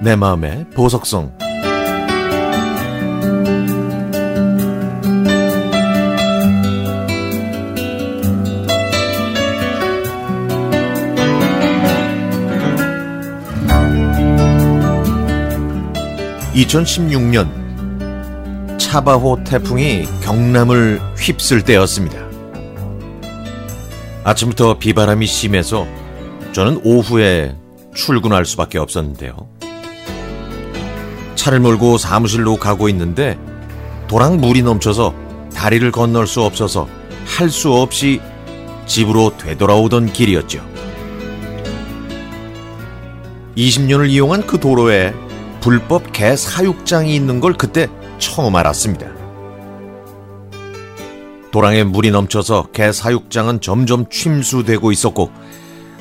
내 마음의 보석성. 2016년 차바호 태풍이 경남을 휩쓸 때였습니다. 아침부터 비바람이 심해서 저는 오후에 출근할 수밖에 없었는데요. 차를 몰고 사무실로 가고 있는데 도랑 물이 넘쳐서 다리를 건널 수 없어서 할 수 없이 집으로 되돌아오던 길이었죠. 20년을 이용한 그 도로에 불법 개 사육장이 있는 걸 그때 처음 알았습니다. 도랑에 물이 넘쳐서 개 사육장은 점점 침수되고 있었고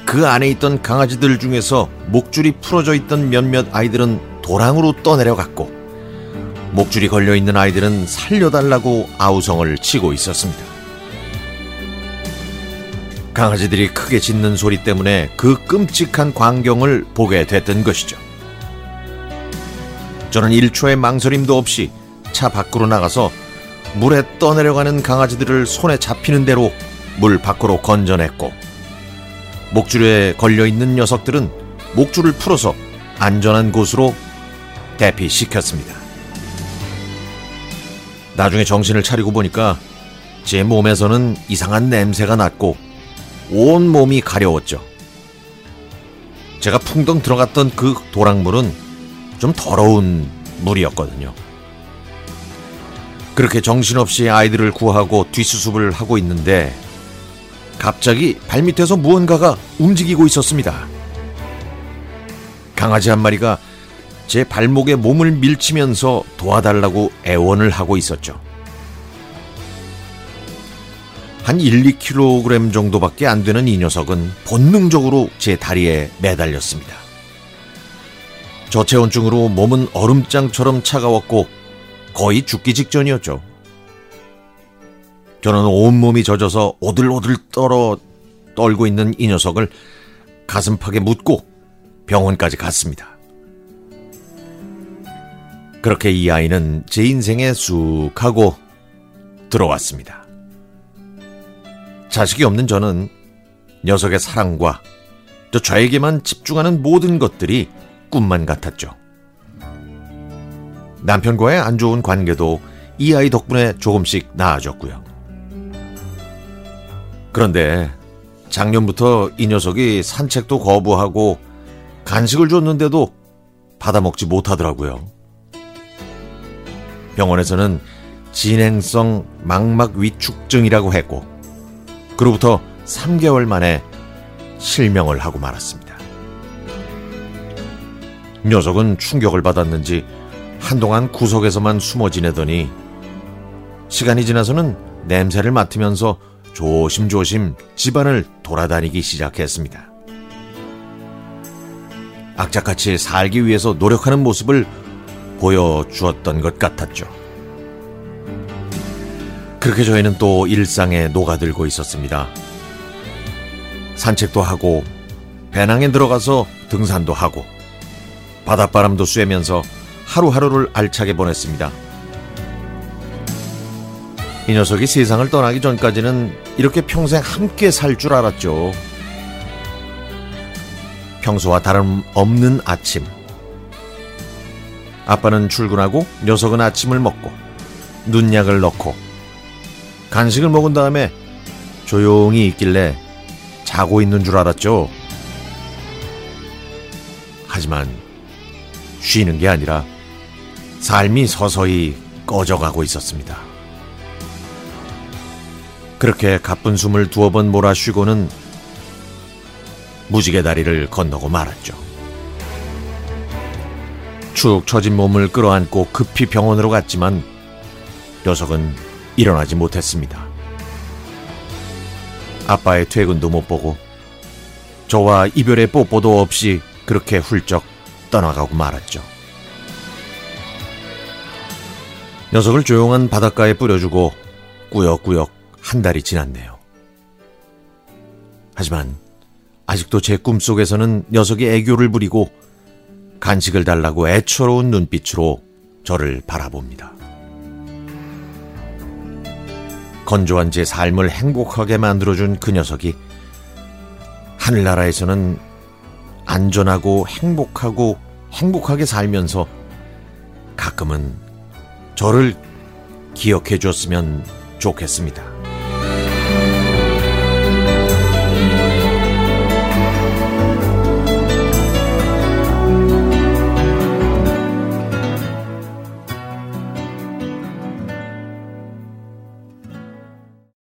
그 안에 있던 강아지들 중에서 목줄이 풀어져 있던 몇몇 아이들은 도랑으로 떠내려갔고 목줄이 걸려 있는 아이들은 살려달라고 아우성을 치고 있었습니다. 강아지들이 크게 짖는 소리 때문에 그 끔찍한 광경을 보게 됐던 것이죠. 저는 1초의 망설임도 없이 차 밖으로 나가서 물에 떠내려가는 강아지들을 손에 잡히는 대로 물 밖으로 건져냈고 목줄에 걸려 있는 녀석들은 목줄을 풀어서 안전한 곳으로 대피시켰습니다. 나중에 정신을 차리고 보니까 제 몸에서는 이상한 냄새가 났고 온 몸이 가려웠죠. 제가 풍덩 들어갔던 그 도랑물은 좀 더러운 물이었거든요. 그렇게 정신없이 아이들을 구하고 뒷수습을 하고 있는데 갑자기 발밑에서 무언가가 움직이고 있었습니다. 강아지 한 마리가 제 발목에 몸을 밀치면서 도와달라고 애원을 하고 있었죠. 한 1, 2kg 정도밖에 안 되는 이 녀석은 본능적으로 제 다리에 매달렸습니다. 저체온증으로 몸은 얼음장처럼 차가웠고 거의 죽기 직전이었죠. 저는 온몸이 젖어서 오들오들 떨어 떨고 있는 이 녀석을 가슴팍에 묻고 병원까지 갔습니다. 그렇게 이 아이는 제 인생에 쑥 하고 들어왔습니다. 자식이 없는 저는 녀석의 사랑과 또 저에게만 집중하는 모든 것들이 꿈만 같았죠. 남편과의 안 좋은 관계도 이 아이 덕분에 조금씩 나아졌고요. 그런데 작년부터 이 녀석이 산책도 거부하고 간식을 줬는데도 받아먹지 못하더라고요. 병원에서는 진행성 망막 위축증이라고 했고, 그로부터 3개월 만에 실명을 하고 말았습니다. 녀석은 충격을 받았는지 한동안 구석에서만 숨어 지내더니 시간이 지나서는 냄새를 맡으면서 조심조심 집안을 돌아다니기 시작했습니다. 악착같이 살기 위해서 노력하는 모습을 보여주었던 것 같았죠. 그렇게 저희는 또 일상에 녹아들고 있었습니다. 산책도 하고 배낭에 들어가서 등산도 하고 바닷바람도 쐬면서 하루하루를 알차게 보냈습니다. 이 녀석이 세상을 떠나기 전까지는 이렇게 평생 함께 살 줄 알았죠. 평소와 다름없는 아침. 아빠는 출근하고 녀석은 아침을 먹고 눈약을 넣고 간식을 먹은 다음에 조용히 있길래 자고 있는 줄 알았죠. 하지만 쉬는 게 아니라 삶이 서서히 꺼져가고 있었습니다. 그렇게 가쁜 숨을 두어 번 몰아쉬고는 무지개 다리를 건너고 말았죠. 축 처진 몸을 끌어안고 급히 병원으로 갔지만 녀석은 일어나지 못했습니다. 아빠의 퇴근도 못 보고 저와 이별의 뽀뽀도 없이 그렇게 훌쩍 떠나가고 말았죠. 녀석을 조용한 바닷가에 뿌려주고 꾸역꾸역 한 달이 지났네요. 하지만 아직도 제 꿈속에서는 녀석이 애교를 부리고 간식을 달라고 애처로운 눈빛으로 저를 바라봅니다. 건조한 제 삶을 행복하게 만들어준 그 녀석이 하늘나라에서는 안전하고 행복하고 행복하게 살면서 가끔은 저를 기억해 줬으면 좋겠습니다.